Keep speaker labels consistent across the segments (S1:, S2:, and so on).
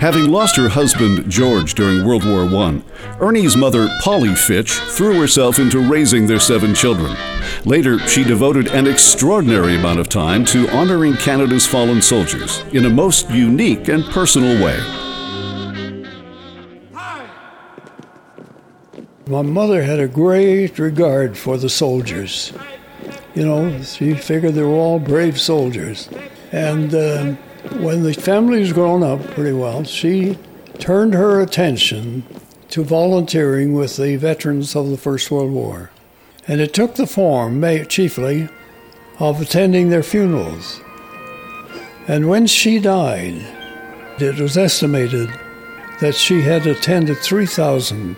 S1: Having lost her husband, George, during World War I, Ernie's mother, Polly Fitch, threw herself into raising their seven children. Later, she devoted an extraordinary amount of time to honoring Canada's fallen soldiers in a most unique and personal way.
S2: My mother had a great regard for the soldiers. You know, she figured they were all brave soldiers. And uh, when the family was grown up pretty well, she turned her attention to volunteering with the veterans of the First World War. And it took the form, chiefly, of attending their funerals. And when she died, it was estimated that she had attended 3,000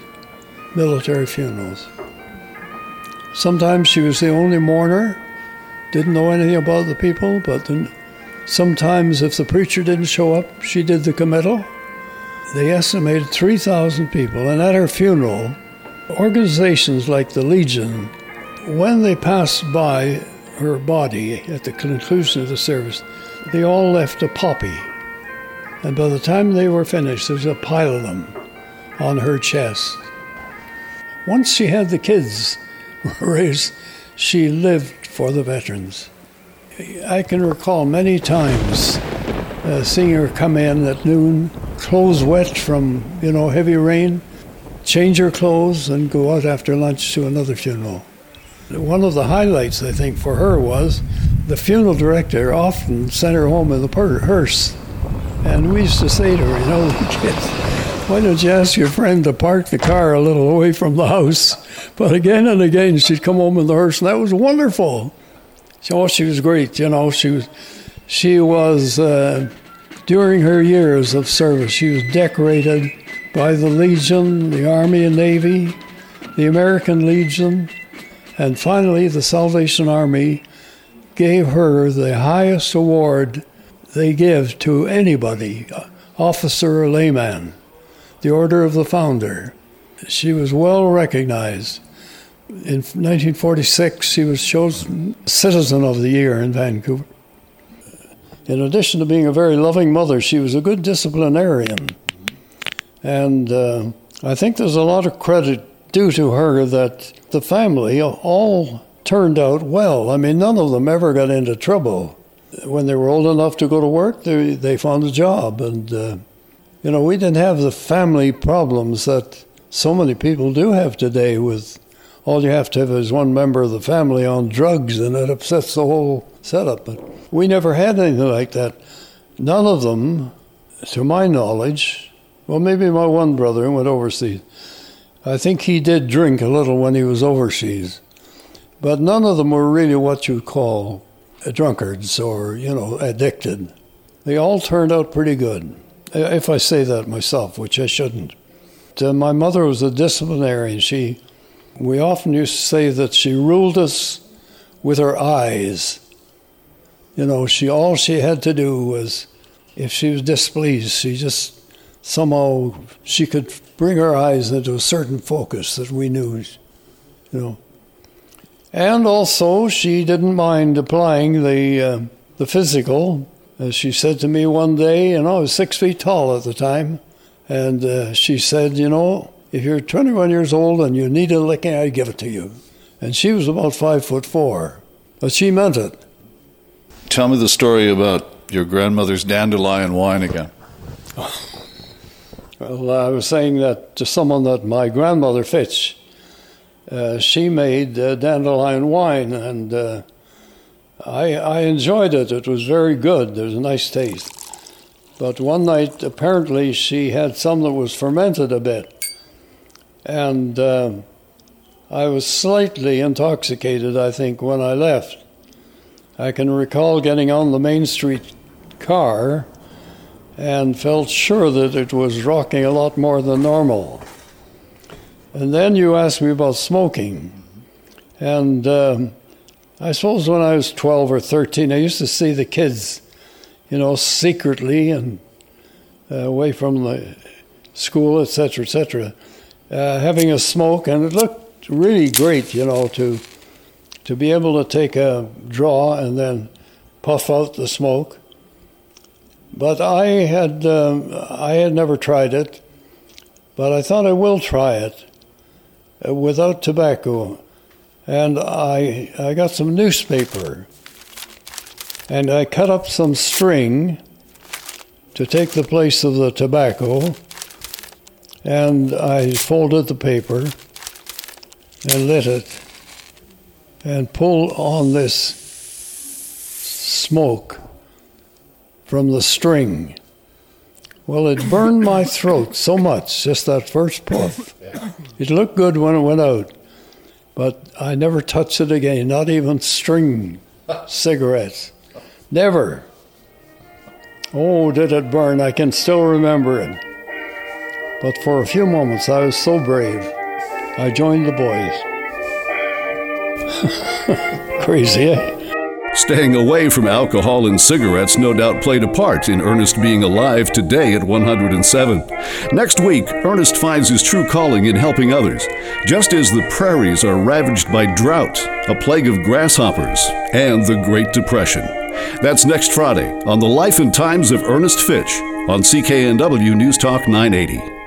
S2: military funerals. Sometimes she was the only mourner, didn't know anything about the people, but sometimes if the preacher didn't show up, she did the committal. They estimated 3,000 people, and at her funeral, organizations like the Legion, when they passed by her body at the conclusion of the service, they all left a poppy. And by the time they were finished, there was a pile of them on her chest. Once she had the kids raised, she lived for the veterans. I can recall many times uh, seeing her come in at noon, clothes wet from you know heavy rain, change her clothes and go out after lunch to another funeral. One of the highlights, I think, for her was the funeral director often sent her home in the hearse, and we used to say to her, you know, kids why don't you ask your friend to park the car a little away from the house? But again and again, she'd come home in the hearse, and that was wonderful. Oh, she was great. You know, she was, she was uh, during her years of service, she was decorated by the Legion, the Army and Navy, the American Legion, and finally the Salvation Army gave her the highest award they give to anybody, officer or layman the Order of the Founder. She was well recognized. In 1946, she was chosen Citizen of the Year in Vancouver. In addition to being a very loving mother, she was a good disciplinarian. And uh, I think there's a lot of credit due to her that the family all turned out well. I mean, none of them ever got into trouble. When they were old enough to go to work, they, they found a job. And uh, you know, we didn't have the family problems that so many people do have today with all you have to have is one member of the family on drugs and it upsets the whole setup. But we never had anything like that. None of them, to my knowledge, well, maybe my one brother went overseas. I think he did drink a little when he was overseas. But none of them were really what you call drunkards or, you know, addicted. They all turned out pretty good if I say that myself, which I shouldn't. Uh, my mother was a disciplinarian. She, we often used to say that she ruled us with her eyes. You know, she all she had to do was, if she was displeased, she just somehow she could bring her eyes into a certain focus that we knew, you know. And also, she didn't mind applying the uh, the physical uh, she said to me one day, and I was six feet tall at the time, and uh, she said, You know, if you're 21 years old and you need a licking, I'd give it to you. And she was about five foot four, but she meant it.
S3: Tell me the story about your grandmother's dandelion wine again.
S2: Well, I was saying that to someone that my grandmother Fitch, uh, she made uh, dandelion wine, and uh, I, I enjoyed it. It was very good. There was a nice taste. But one night, apparently, she had some that was fermented a bit. And uh, I was slightly intoxicated, I think, when I left. I can recall getting on the Main Street car and felt sure that it was rocking a lot more than normal. And then you asked me about smoking. And um, I suppose when I was 12 or 13, I used to see the kids, you know, secretly and uh, away from the school, etc., etc., uh, having a smoke, and it looked really great, you know, to to be able to take a draw and then puff out the smoke. But I had um, I had never tried it, but I thought I will try it uh, without tobacco, and I I got some newspaper, and I cut up some string to take the place of the tobacco, and I folded the paper and lit it and pulled on this smoke from the string. Well, it burned my throat so much, just that first puff. It looked good when it went out, but I never touched it again, not even string cigarettes. Never. Oh, did it burn? I can still remember it. But for a few moments, I was so brave. I joined the boys. Crazy, eh?
S1: Staying away from alcohol and cigarettes no doubt played a part in Ernest being alive today at 107. Next week, Ernest finds his true calling in helping others, just as the prairies are ravaged by drought, a plague of grasshoppers, and the Great Depression. That's next Friday on the Life and Times of Ernest Fitch on CKNW News Talk 980.